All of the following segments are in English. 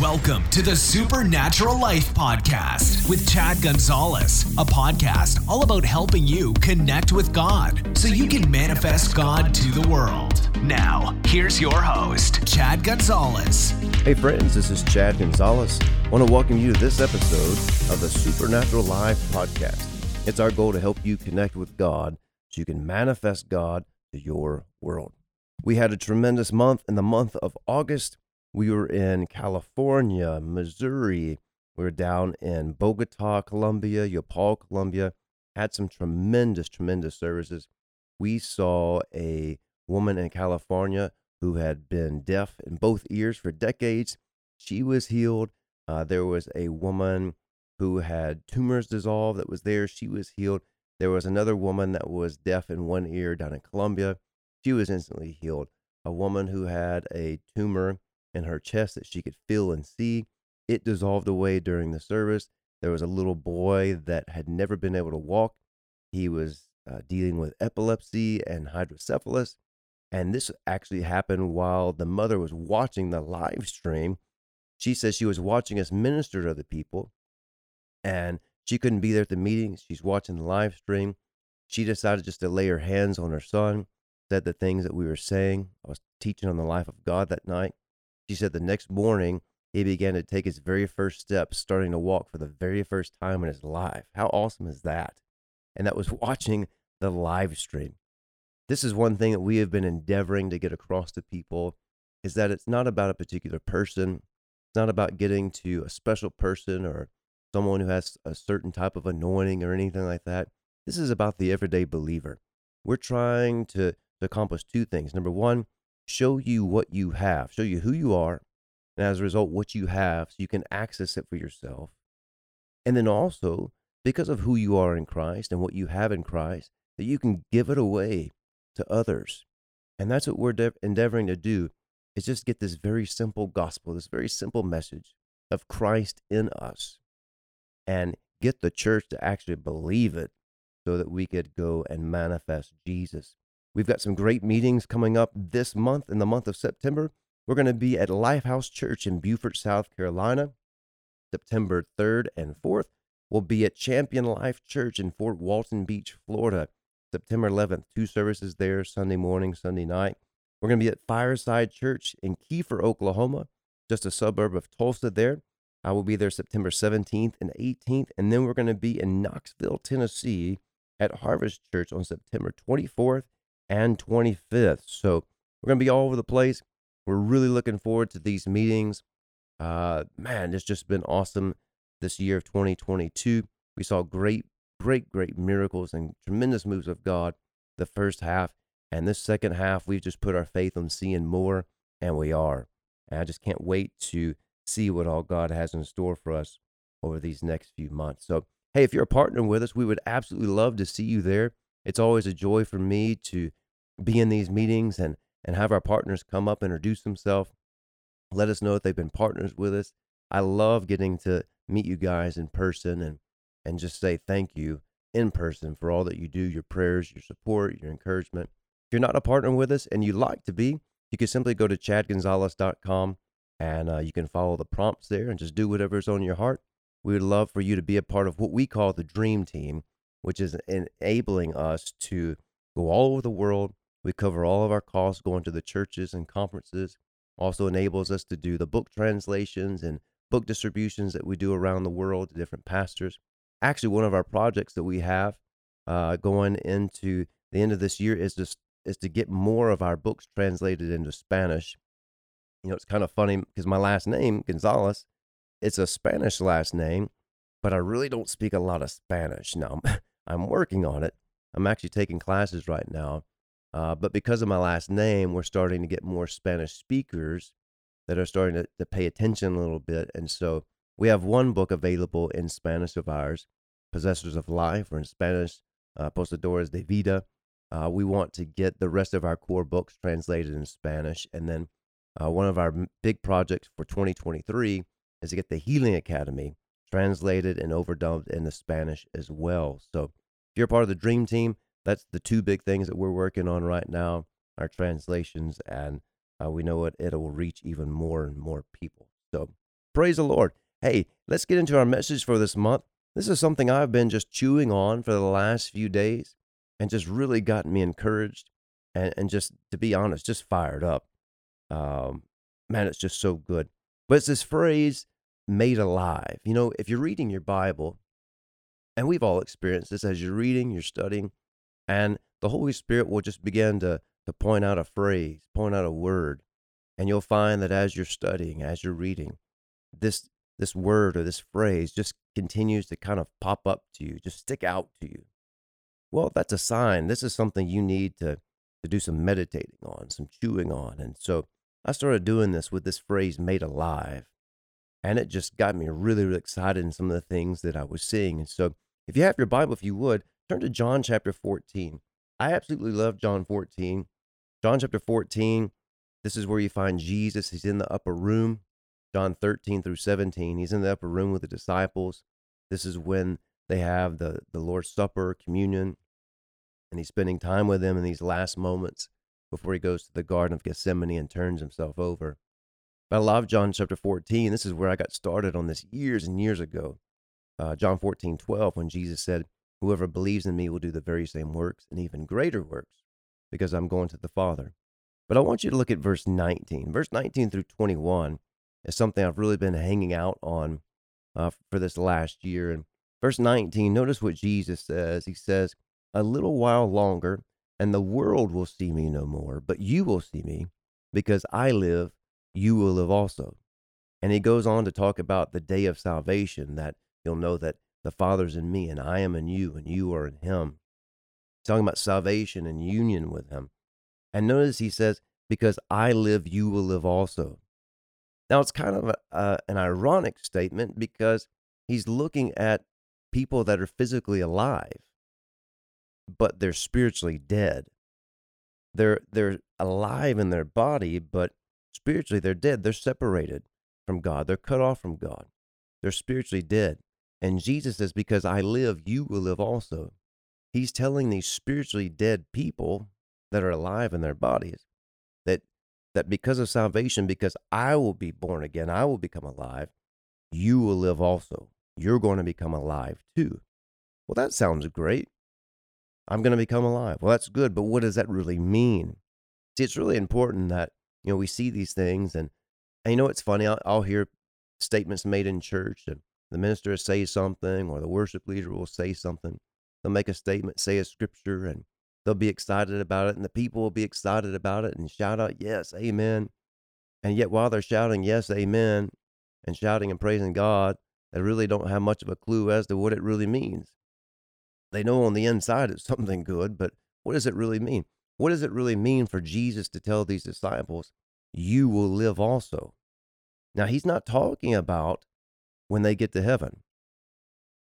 Welcome to the Supernatural Life Podcast with Chad Gonzales, a podcast all about helping you connect with God so you can manifest God to the world. Now, here's your host, Chad Gonzales. Hey, friends, this is Chad Gonzales. I want to welcome you to this episode of the Supernatural Life Podcast. It's our goal to help you connect with God so you can manifest God to your world. We had a tremendous month in the month of August. We were in California, Missouri. We were down in Bogota, Colombia, Yopal, Colombia. Had some tremendous, tremendous services. We saw a woman in California who had been deaf in both ears for decades. She was healed. Uh, there was a woman who had tumors dissolved that was there. She was healed. There was another woman that was deaf in one ear down in Colombia. She was instantly healed. A woman who had a tumor in her chest that she could feel and see. It dissolved away during the service. There was a little boy that had never been able to walk. He was uh, dealing with epilepsy and hydrocephalus. And this actually happened while the mother was watching the live stream. She says she was watching us minister to other people and she couldn't be there at the meeting. She's watching the live stream. She decided just to lay her hands on her son, said the things that we were saying. I was teaching on the life of God that night. She said the next morning, he began to take his very first steps, starting to walk for the very first time in his life. How awesome is that? And that was watching the live stream. This is one thing that we have been endeavoring to get across to people is that it's not about a particular person. It's not about getting to a special person or someone who has a certain type of anointing or anything like that. This is about the everyday believer. We're trying to, to accomplish two things. Number one, show you what you have, show you who you are, and as a result, what you have, so you can access it for yourself. And then also, because of who you are in Christ and what you have in Christ, that you can give it away to others. And that's what we're de- endeavoring to do is just get this very simple gospel, this very simple message of Christ in us and get the church to actually believe it so that we could go and manifest Jesus. We've got some great meetings coming up this month in the month of September. We're going to be at Lifehouse Church in Beaufort, South Carolina, September 3rd and 4th. We'll be at Champion Life Church in Fort Walton Beach, Florida, September 11th. Two services there, Sunday morning, Sunday night. We're going to be at Fireside Church in Kiefer, Oklahoma, just a suburb of Tulsa there. I will be there September 17th and 18th. And then we're going to be in Knoxville, Tennessee at Harvest Church on September 24th and 25th. So we're going to be all over the place. We're really looking forward to these meetings. Uh, man, it's just been awesome this year of 2022. We saw great, great, great miracles and tremendous moves of God the first half. And this second half, we've just put our faith on seeing more, and we are. And I just can't wait to see what all God has in store for us over these next few months. So, hey, if you're a partner with us, we would absolutely love to see you there. It's always a joy for me to be in these meetings and, and have our partners come up, introduce themselves, let us know that they've been partners with us. I love getting to meet you guys in person and, and just say thank you in person for all that you do, your prayers, your support, your encouragement. If you're not a partner with us and you'd like to be, you can simply go to chadgonzales.com and uh, you can follow the prompts there and just do whatever's on your heart. We would love for you to be a part of what we call the Dream Team, which is enabling us to go all over the world. We cover all of our costs going to the churches and conferences. Also enables us to do the book translations and book distributions that we do around the world to different pastors. Actually, one of our projects that we have uh, going into the end of this year is just is to get more of our books translated into Spanish you know, it's kind of funny because my last name, Gonzales, it's a Spanish last name, but I really don't speak a lot of Spanish. Now, I'm working on it. I'm actually taking classes right now. Uh, but because of my last name, we're starting to get more Spanish speakers that are starting to, to pay attention a little bit. And so we have one book available in Spanish of ours, Possessors of Life, or in Spanish, uh, Poseedores de Vida. Uh, we want to get the rest of our core books translated in Spanish. And then uh, one of our big projects for 2023 is to get the Healing Academy translated and overdubbed into Spanish as well. So if you're part of the Dream Team, that's the two big things that we're working on right now our translations, and uh, we know it, it will reach even more and more people. So Praise the Lord. Hey, let's get into our message for this month. This is something I've been just chewing on for the last few days and just really gotten me encouraged and, and just, to be honest, just fired up. Um, man, it's just so good. But it's this phrase, made alive. You know, if you're reading your Bible, and we've all experienced this as you're reading, you're studying, and the Holy Spirit will just begin to, to point out a phrase, point out a word. And you'll find that as you're studying, as you're reading, this this word or this phrase just continues to kind of pop up to you, just stick out to you. Well, that's a sign. This is something you need to, to do some meditating on, some chewing on. And so I started doing this with this phrase made alive. And it just got me really, really excited in some of the things that I was seeing. And so if you have your Bible, if you would, turn to John chapter 14. I absolutely love John 14. John chapter 14, this is where you find Jesus. He's in the upper room. John 13 through 17. He's in the upper room with the disciples. This is when they have the, the Lord's Supper, communion, and he's spending time with them in these last moments before he goes to the Garden of Gethsemane and turns himself over. But I love John chapter 14. This is where I got started on this years and years ago. Uh, John 14, 12, when Jesus said, Whoever believes in me will do the very same works and even greater works because I'm going to the Father. But I want you to look at verse 19. Verse 19 through 21 is something I've really been hanging out on uh, for this last year. And verse 19, notice what Jesus says. He says, A little while longer, and the world will see me no more, but you will see me because I live, you will live also. And he goes on to talk about the day of salvation that you'll know that the Father's in me and I am in you and you are in him. He's talking about salvation and union with him. And notice he says, Because I live, you will live also. Now, it's kind of a, uh, an ironic statement because he's looking at people that are physically alive, but they're spiritually dead. They're, they're alive in their body, but spiritually they're dead. They're separated from God, they're cut off from God. They're spiritually dead. And Jesus says, Because I live, you will live also. He's telling these spiritually dead people that are alive in their bodies that that because of salvation, because I will be born again, I will become alive, you will live also. You're going to become alive too. Well, that sounds great. I'm going to become alive. Well, that's good, but what does that really mean? See, it's really important that, you know, we see these things and, you know, it's funny. I'll, I'll hear statements made in church and the minister will say something or the worship leader will say something. They'll make a statement, say a scripture, and they'll be excited about it and the people will be excited about it and shout out, yes, amen. And yet, while they're shouting, yes, amen, and shouting and praising God, they really don't have much of a clue as to what it really means. They know on the inside it's something good, but what does it really mean? What does it really mean for Jesus to tell these disciples, you will live also? Now, he's not talking about when they get to heaven.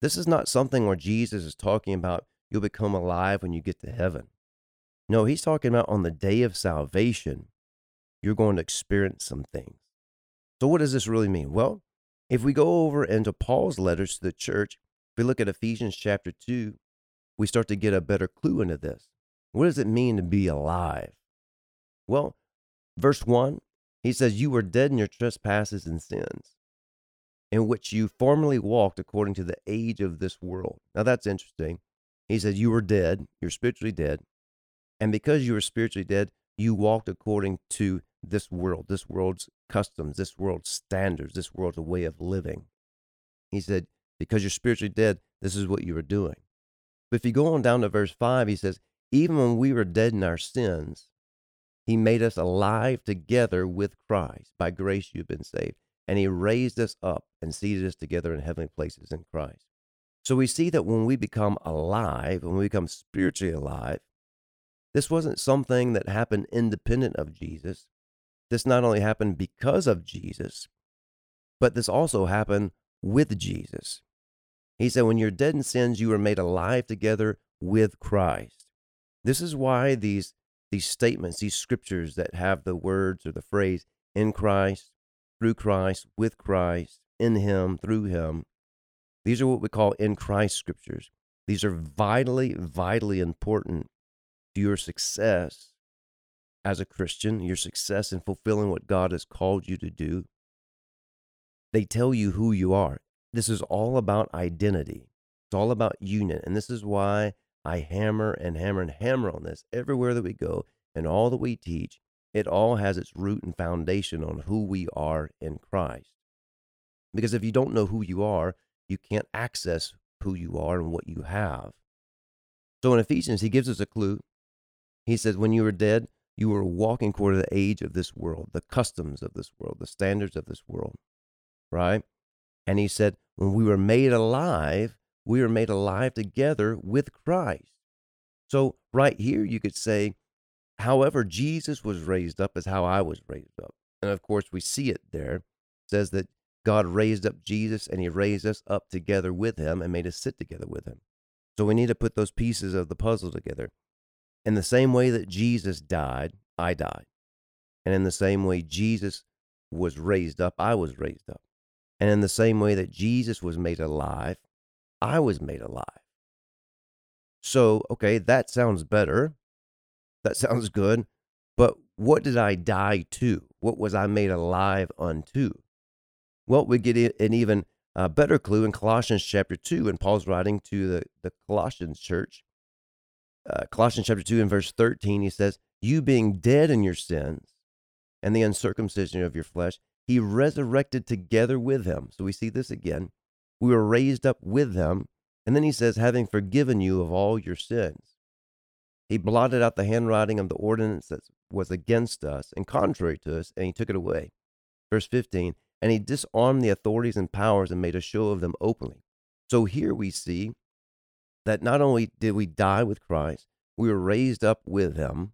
This is not something where Jesus is talking about you'll become alive when you get to heaven. No, he's talking about on the day of salvation, you're going to experience some things. So, what does this really mean? Well, if we go over into Paul's letters to the church, if we look at Ephesians chapter 2, we start to get a better clue into this. What does it mean to be alive? Well, verse 1, he says, You were dead in your trespasses and sins, in which you formerly walked according to the age of this world. Now, that's interesting he says, You were dead, you're spiritually dead. And because you were spiritually dead, you walked according to this world, this world's customs, this world's standards, this world's way of living. He said, Because you're spiritually dead, this is what you were doing. But if you go on down to verse 5, he says, Even when we were dead in our sins, he made us alive together with Christ. By grace you've been saved. And he raised us up and seated us together in heavenly places in Christ. So we see that when we become alive, when we become spiritually alive, this wasn't something that happened independent of Jesus. This not only happened because of Jesus, but this also happened with Jesus. He said, When you're dead in sins, you were made alive together with Christ. This is why these, these statements, these scriptures that have the words or the phrase in Christ, through Christ, with Christ, in Him, through Him, these are what we call in Christ scriptures. These are vitally, vitally important to your success as a Christian, your success in fulfilling what God has called you to do. they tell you who you are. This is all about identity. It's all about union. And this is why I hammer and hammer and hammer on this everywhere that we go and all that we teach. It all has its root and foundation on who we are in Christ. Because if you don't know who you are, you can't access who you are and what you have. So in Ephesians, he gives us a clue. He says, When you were dead, you were walking according to the age of this world, the customs of this world, the standards of this world, right? And he said, When we were made alive, we are made alive together with Christ. So, right here, you could say, however, Jesus was raised up is how I was raised up. And of course, we see it there. It says that God raised up Jesus and he raised us up together with him and made us sit together with him. So we need to put those pieces of the puzzle together. In the same way that Jesus died, I died. And in the same way Jesus was raised up, I was raised up. And in the same way that Jesus was made alive, I was made alive. So, okay, that sounds better. That sounds good. But what did I die to? What was I made alive unto? Well, we get an even uh, better clue in Colossians chapter 2, and Paul's writing to the, the Colossians church. Uh, Colossians chapter 2 and verse 13, he says, You being dead in your sins and the uncircumcision of your flesh, he resurrected together with him. So we see this again. We were raised up with him. And then he says, having forgiven you of all your sins. He blotted out the handwriting of the ordinance that was against us and contrary to us, and he took it away. Verse 15, and he disarmed the authorities and powers and made a show of them openly. So here we see that not only did we die with Christ, we were raised up with him.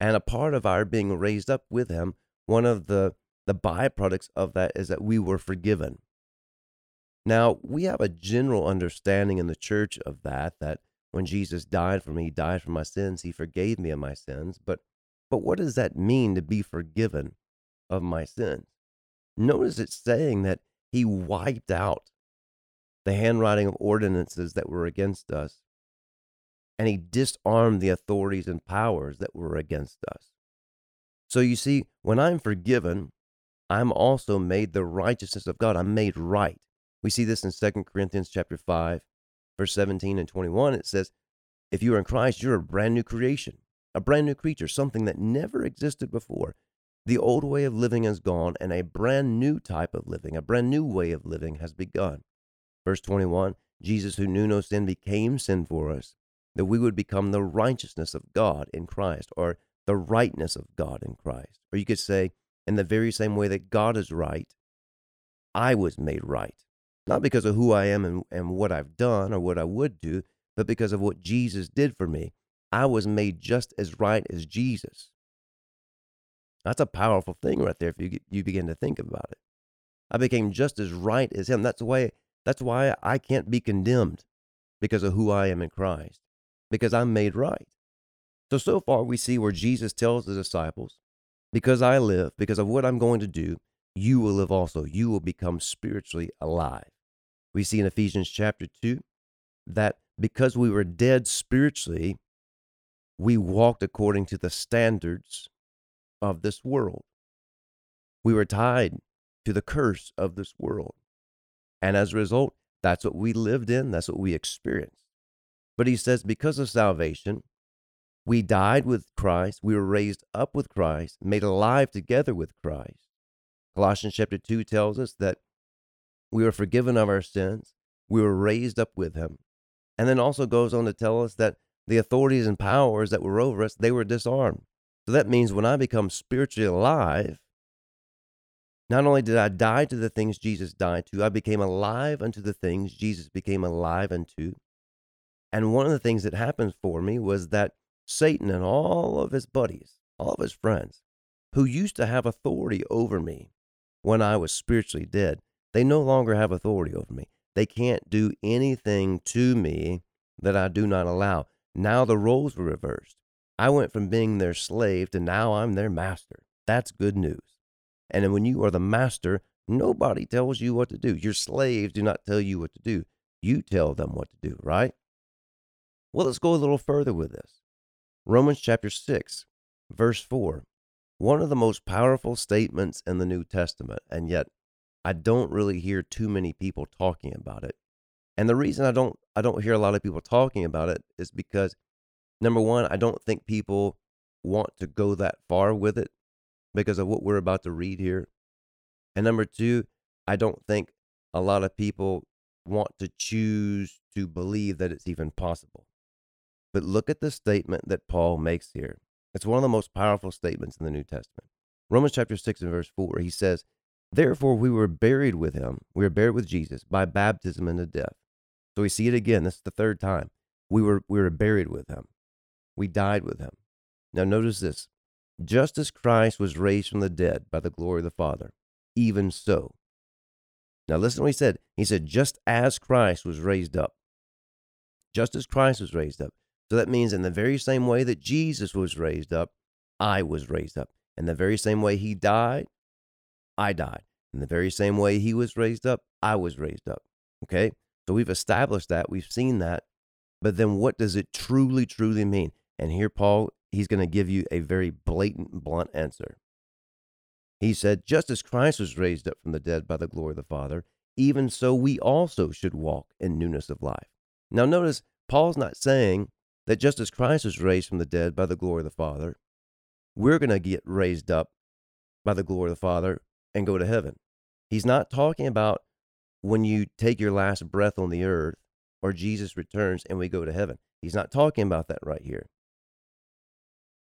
And a part of our being raised up with him, one of the, the byproducts of that is that we were forgiven. Now, we have a general understanding in the church of that, that when Jesus died for me, he died for my sins, he forgave me of my sins. But, but what does that mean to be forgiven of my sins? Notice it's saying that he wiped out the handwriting of ordinances that were against us, and he disarmed the authorities and powers that were against us. So you see, when I'm forgiven, I'm also made the righteousness of God. I'm made right. We see this in 2 Corinthians chapter 5, verse 17 and 21. It says, If you are in Christ, you're a brand new creation, a brand new creature, something that never existed before. The old way of living is gone, and a brand new type of living, a brand new way of living has begun. Verse 21 Jesus, who knew no sin, became sin for us, that we would become the righteousness of God in Christ, or the rightness of God in Christ. Or you could say, in the very same way that God is right, I was made right not because of who I am and, and what I've done or what I would do, but because of what Jesus did for me. I was made just as right as Jesus. That's a powerful thing right there if you, you begin to think about it. I became just as right as him. That's why that's why I can't be condemned because of who I am in Christ, because I'm made right. So so far we see where Jesus tells the disciples, because I live, because of what I'm going to do, you will live also. You will become spiritually alive. We see in Ephesians chapter 2 that because we were dead spiritually, we walked according to the standards of this world. We were tied to the curse of this world. And as a result, that's what we lived in, that's what we experienced. But he says, because of salvation, we died with Christ, we were raised up with Christ, made alive together with Christ. Colossians chapter 2 tells us that we were forgiven of our sins. We were raised up with him. And then also goes on to tell us that the authorities and powers that were over us, they were disarmed. So that means when I become spiritually alive, not only did I die to the things Jesus died to, I became alive unto the things Jesus became alive unto. And one of the things that happened for me was that Satan and all of his buddies, all of his friends, who used to have authority over me when I was spiritually dead, they no longer have authority over me. They can't do anything to me that I do not allow. Now the roles were reversed. I went from being their slave to now I'm their master. That's good news. And when you are the master, nobody tells you what to do. Your slaves do not tell you what to do. You tell them what to do, right? Well, let's go a little further with this. Romans chapter 6, verse 4. One of the most powerful statements in the New Testament, and yet I don't really hear too many people talking about it. And the reason I don't I don't hear a lot of people talking about it is because number one, I don't think people want to go that far with it because of what we're about to read here. And number two, I don't think a lot of people want to choose to believe that it's even possible. But look at the statement that Paul makes here. It's one of the most powerful statements in the New Testament. Romans chapter 6 and verse 4, he says, Therefore we were buried with him, we were buried with Jesus by baptism into death. So we see it again. This is the third time. We were we were buried with him. We died with him. Now notice this. Just as Christ was raised from the dead by the glory of the Father, even so. Now listen to what he said. He said, just as Christ was raised up. Just as Christ was raised up. So that means in the very same way that Jesus was raised up, I was raised up. In the very same way he died, I died. In the very same way he was raised up, I was raised up. Okay? So we've established that, we've seen that. But then what does it truly, truly mean? And here, Paul, he's going to give you a very blatant, blunt answer. He said, Just as Christ was raised up from the dead by the glory of the Father, even so we also should walk in newness of life. Now, notice, Paul's not saying that just as Christ was raised from the dead by the glory of the Father, we're going to get raised up by the glory of the Father and go to heaven. He's not talking about when you take your last breath on the earth or Jesus returns and we go to heaven. He's not talking about that right here.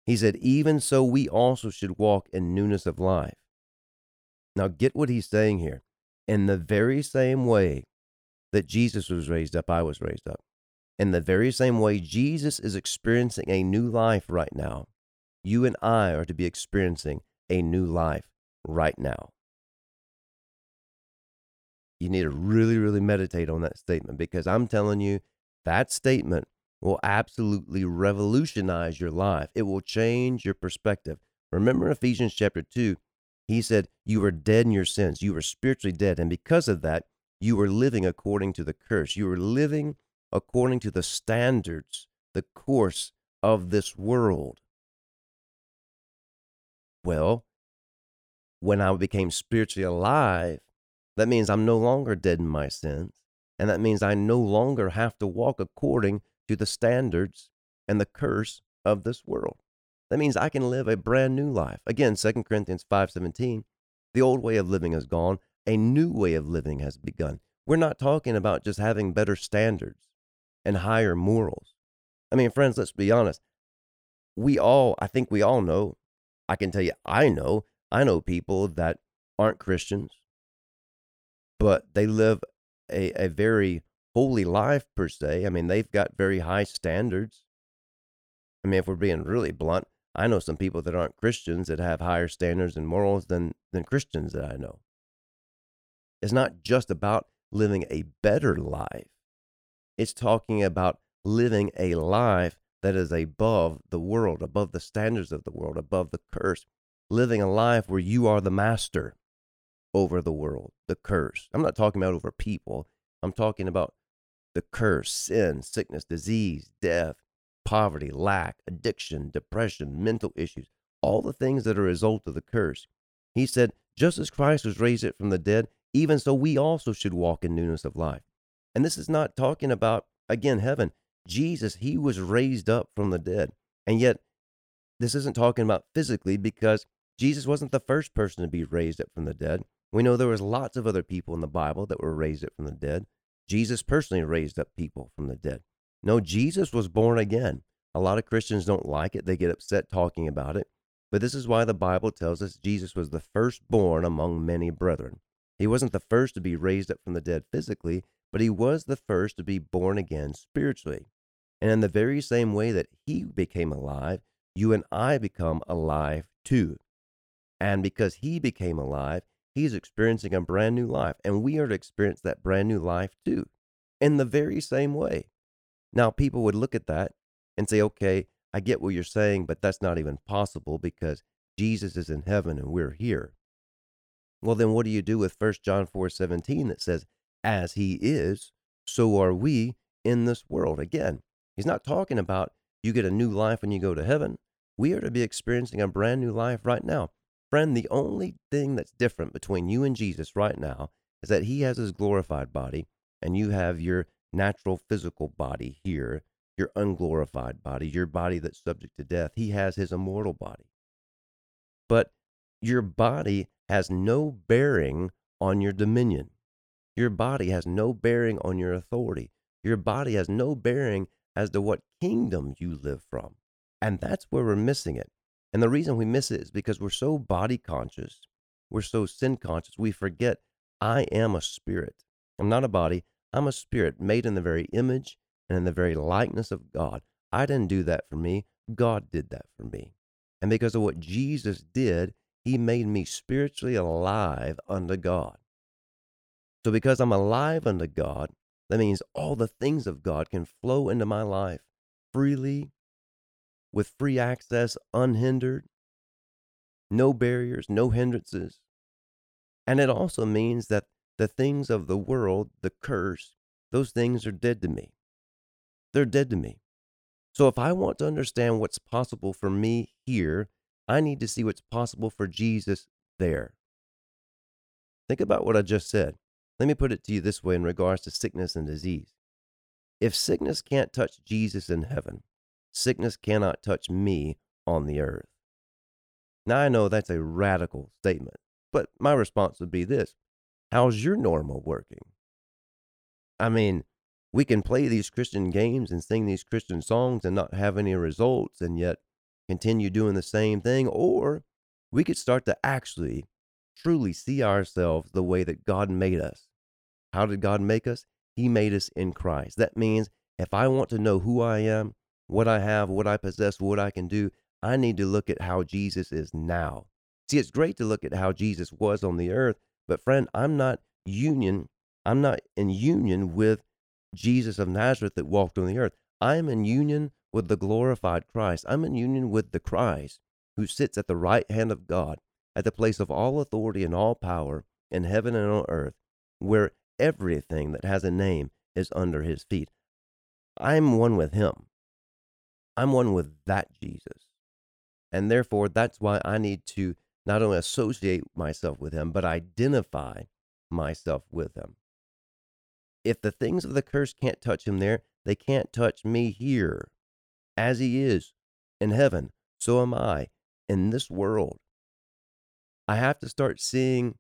He said, Even so, we also should walk in newness of life. Now, get what he's saying here. In the very same way that Jesus was raised up, I was raised up. In the very same way Jesus is experiencing a new life right now, you and I are to be experiencing a new life right now. You need to really, really meditate on that statement because I'm telling you, that statement will absolutely revolutionize your life. It will change your perspective. Remember Ephesians chapter 2, he said, You were dead in your sins. You were spiritually dead. And because of that, you were living according to the curse. You were living according to the standards, the course of this world. Well, when I became spiritually alive, that means I'm no longer dead in my sins. And that means I no longer have to walk according to the standards and the curse of this world. That means I can live a brand new life. Again, 2 Corinthians 5:17, the old way of living is gone, a new way of living has begun. We're not talking about just having better standards and higher morals. I mean, friends, let's be honest. We all, I think we all know, I can tell you, I know, I know people that aren't Christians, but they live a, a very holy life, per se. I mean, they've got very high standards. I mean, if we're being really blunt, I know some people that aren't Christians that have higher standards and morals than, than Christians that I know. It's not just about living a better life. It's talking about living a life that is above the world, above the standards of the world, above the curse. Living a life where you are the master over the world, the curse. I'm not talking about over people. I'm talking about the curse, sin, sickness, disease, death, poverty, lack, addiction, depression, mental issues, all the things that are a result of the curse. He said, just as Christ was raised from the dead, even so we also should walk in newness of life. And this is not talking about, again, heaven. Jesus, he was raised up from the dead. And yet, this isn't talking about physically because Jesus wasn't the first person to be raised up from the dead. We know there was lots of other people in the Bible that were raised up from the dead. Jesus personally raised up people from the dead. No, Jesus was born again. A lot of Christians don't like it. They get upset talking about it. But this is why the Bible tells us Jesus was the firstborn among many brethren. He wasn't the first to be raised up from the dead physically, but he was the first to be born again spiritually. And in the very same way that he became alive, you and I become alive too. And because he became alive, he's experiencing a brand new life. And we are to experience that brand new life too, in the very same way. Now, people would look at that and say, okay, I get what you're saying, but that's not even possible because Jesus is in heaven and we're here. Well, then what do you do with 1 John 4 17 that says, as he is, so are we in this world. Again, he's not talking about you get a new life when you go to heaven. We are to be experiencing a brand new life right now. Friend, the only thing that's different between you and Jesus right now is that he has his glorified body and you have your natural physical body here, your unglorified body, your body that's subject to death. He has his immortal body. But your body has no bearing on your dominion. Your body has no bearing on your authority. Your body has no bearing as to what kingdom you live from. And that's where we're missing it. And the reason we miss it is because we're so body conscious, we're so sin conscious, we forget I am a spirit. I'm not a body, I'm a spirit made in the very image and in the very likeness of God. I didn't do that for me, God did that for me. And because of what Jesus did, he made me spiritually alive unto God. So, because I'm alive unto God, that means all the things of God can flow into my life freely, with free access, unhindered, no barriers, no hindrances. And it also means that the things of the world, the curse, those things are dead to me. They're dead to me. So if I want to understand what's possible for me here, I need to see what's possible for Jesus there. Think about what I just said. Let me put it to you this way in regards to sickness and disease. If sickness can't touch Jesus in heaven, sickness cannot touch me on the earth. Now, I know that's a radical statement, but my response would be this How's your normal working? I mean, we can play these Christian games and sing these Christian songs and not have any results and yet continue doing the same thing. Or we could start to actually truly see ourselves the way that God made us. How did God make us? He made us in Christ. That means if I want to know who I am, what I have, what I possess, what I can do, I need to look at how Jesus is now. See, it's great to look at how Jesus was on the earth, but friend, I'm not union, I'm not in union with Jesus of Nazareth that walked on the earth. I'm in union with the glorified Christ. I'm in union with the Christ who sits at the right hand of God, at the place of all authority and all power in heaven and on earth, where everything that has a name is under his feet. I'm one with him. I'm one with that Jesus. And therefore, that's why I need to not only associate myself with him, but identify myself with him. If the things of the curse can't touch him there, they can't touch me here. As he is in heaven, so am I in this world. I have to start seeing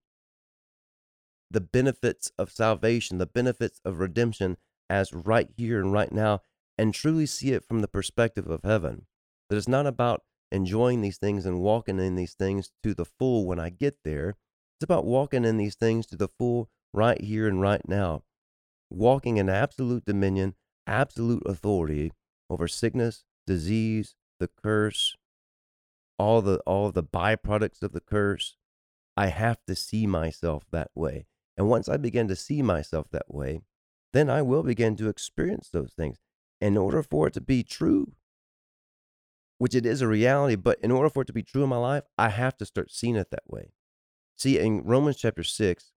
the benefits of salvation, the benefits of redemption as right here and right now, and truly see it from the perspective of heaven. That it's not about enjoying these things and walking in these things to the full when I get there. It's about walking in these things to the full right here and right now. Walking in absolute dominion, absolute authority over sickness, disease, the curse, all the all the byproducts of the curse. I have to see myself that way. And once I begin to see myself that way, then I will begin to experience those things. In order for it to be true, which it is a reality, but in order for it to be true in my life, I have to start seeing it that way. See, in Romans chapter 6,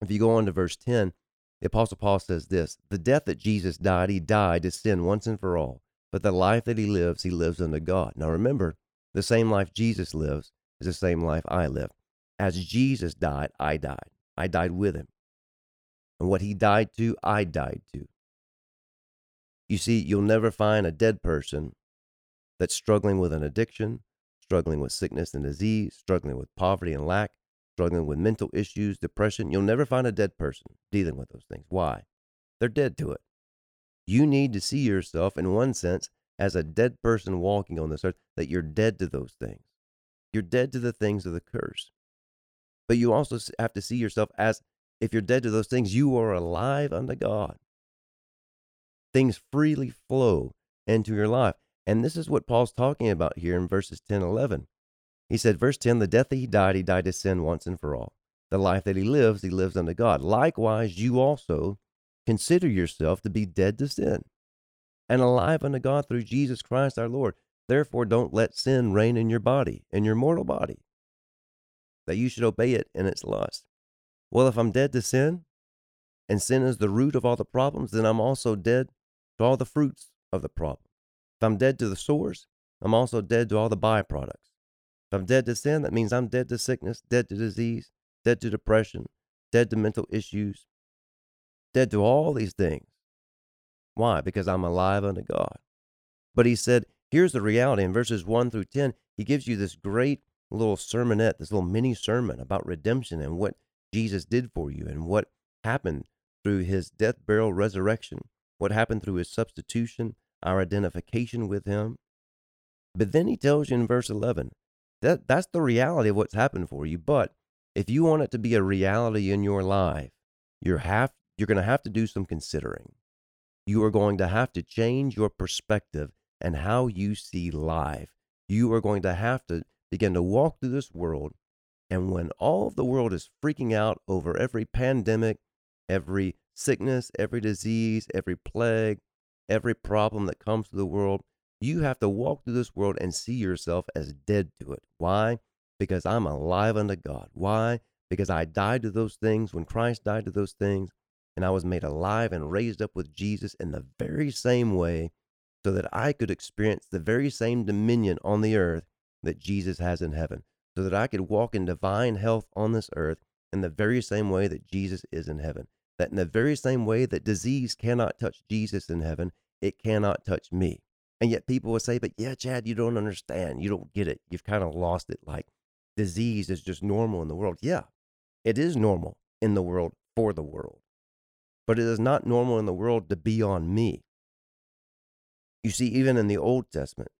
if you go on to verse 10, the Apostle Paul says this The death that Jesus died, he died to sin once and for all. But the life that he lives, he lives unto God. Now remember, the same life Jesus lives is the same life I live. As Jesus died, I died. I died with him. And what he died to, I died to. You see, you'll never find a dead person that's struggling with an addiction, struggling with sickness and disease, struggling with poverty and lack, struggling with mental issues, depression. You'll never find a dead person dealing with those things. Why? They're dead to it. You need to see yourself, in one sense, as a dead person walking on this earth, that you're dead to those things. You're dead to the things of the curse. But you also have to see yourself as if you're dead to those things, you are alive unto God. Things freely flow into your life. And this is what Paul's talking about here in verses 10 11. He said, verse 10, the death that he died, he died to sin once and for all. The life that he lives, he lives unto God. Likewise, you also consider yourself to be dead to sin and alive unto God through Jesus Christ our Lord. Therefore, don't let sin reign in your body, in your mortal body, that you should obey it in its lust. Well, if I'm dead to sin, and sin is the root of all the problems, then I'm also dead to all the fruits of the problem. If I'm dead to the source, I'm also dead to all the byproducts. If I'm dead to sin, that means I'm dead to sickness, dead to disease, dead to depression, dead to mental issues, dead to all these things. Why? Because I'm alive unto God. But he said, here's the reality in verses 1 through 10. He gives you this great little sermonette, this little mini sermon about redemption and what Jesus did for you and what happened through his death, burial, resurrection, what happened through his substitution, our identification with him. But then he tells you in verse 11 that that's the reality of what's happened for you. But if you want it to be a reality in your life, you're have you're going to have to do some considering. You are going to have to change your perspective and how you see life. You are going to have to begin to walk through this world. And when all of the world is freaking out over every pandemic, every sickness, every disease, every plague, every problem that comes to the world, you have to walk through this world and see yourself as dead to it. Why? Because I'm alive unto God. Why? Because I died to those things when Christ died to those things, and I was made alive and raised up with Jesus in the very same way so that I could experience the very same dominion on the earth that Jesus has in heaven, so that I could walk in divine health on this earth in the very same way that Jesus is in heaven. That in the very same way that disease cannot touch Jesus in heaven, it cannot touch me. And yet people will say, but yeah, Chad, you don't understand. You don't get it. You've kind of lost it. Like disease is just normal in the world. Yeah, it is normal in the world for the world. But it is not normal in the world to be on me. You see, even in the Old Testament,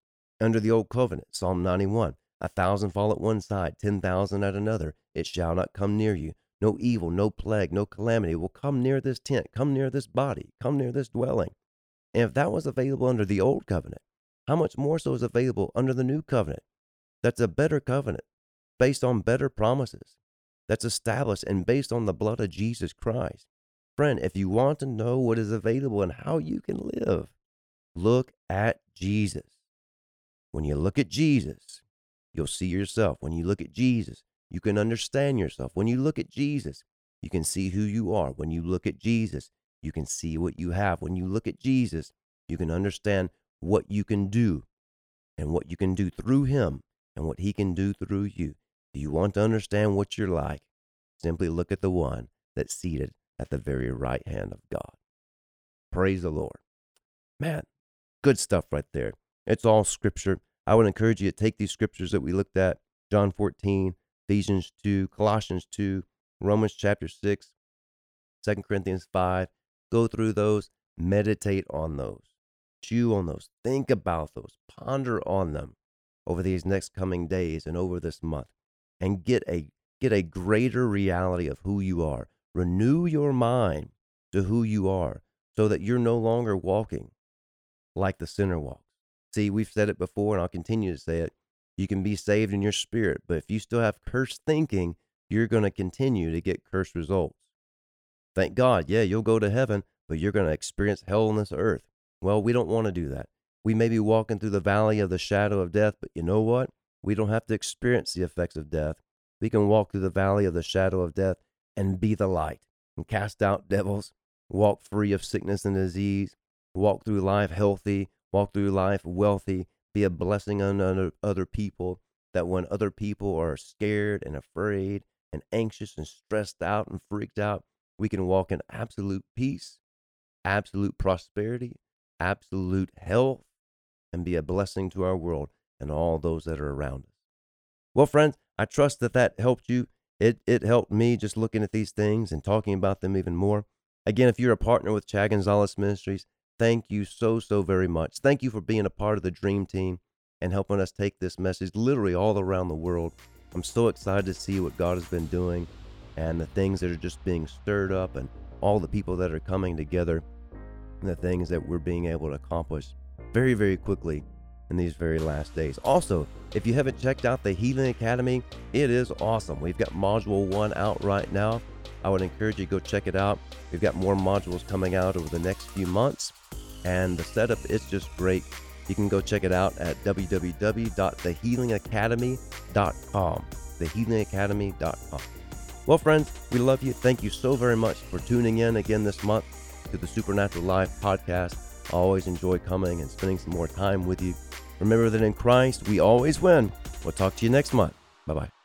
under the Old Covenant, Psalm 91, a thousand fall at one side, ten thousand at another, it shall not come near you. No evil, no plague, no calamity will come near this tent, come near this body, come near this dwelling. And if that was available under the Old Covenant, how much more so is available under the New Covenant? That's a better covenant based on better promises, that's established and based on the blood of Jesus Christ. Friend, if you want to know what is available and how you can live, Look at Jesus. When you look at Jesus, you'll see yourself. When you look at Jesus, you can understand yourself. When you look at Jesus, you can see who you are. When you look at Jesus, you can see what you have. When you look at Jesus, you can understand what you can do and what you can do through him and what he can do through you. Do you want to understand what you're like? Simply look at the one that's seated at the very right hand of God. Praise the Lord. Man, Good stuff right there. It's all scripture. I would encourage you to take these scriptures that we looked at John 14, Ephesians 2, Colossians 2, Romans chapter 6, 2 Corinthians 5. Go through those, meditate on those, chew on those, think about those, ponder on them over these next coming days and over this month, and get a get a greater reality of who you are. Renew your mind to who you are so that you're no longer walking like the sinner walks. See, we've said it before, and I'll continue to say it. You can be saved in your spirit, but if you still have cursed thinking, you're going to continue to get cursed results. Thank God, yeah, you'll go to heaven, but you're going to experience hell on this earth. Well, we don't want to do that. We may be walking through the valley of the shadow of death, but you know what? We don't have to experience the effects of death. We can walk through the valley of the shadow of death and be the light and cast out devils, walk free of sickness and disease, walk through life healthy, walk through life wealthy, be a blessing on other people. That when other people are scared and afraid and anxious and stressed out and freaked out, we can walk in absolute peace, absolute prosperity, absolute health, and be a blessing to our world and all those that are around us. Well, friends, I trust that that helped you. It, it helped me just looking at these things and talking about them even more. Again, if you're a partner with Chad Gonzales Ministries, thank you so, so very much. Thank you for being a part of the Dream Team and helping us take this message literally all around the world. I'm so excited to see what God has been doing and the things that are just being stirred up and all the people that are coming together and the things that we're being able to accomplish very, very quickly in these very last days. Also, if you haven't checked out the Healing Academy, it is awesome. We've got Module 1 out right now. I would encourage you to go check it out. We've got more modules coming out over the next few months and the setup is just great. You can go check it out at www.thehealingacademy.com. Thehealingacademy.com. Well, friends, we love you. Thank you so very much for tuning in again this month to the Supernatural Life podcast. I always enjoy coming and spending some more time with you. Remember that in Christ, we always win We'll talk to you next month. Bye bye.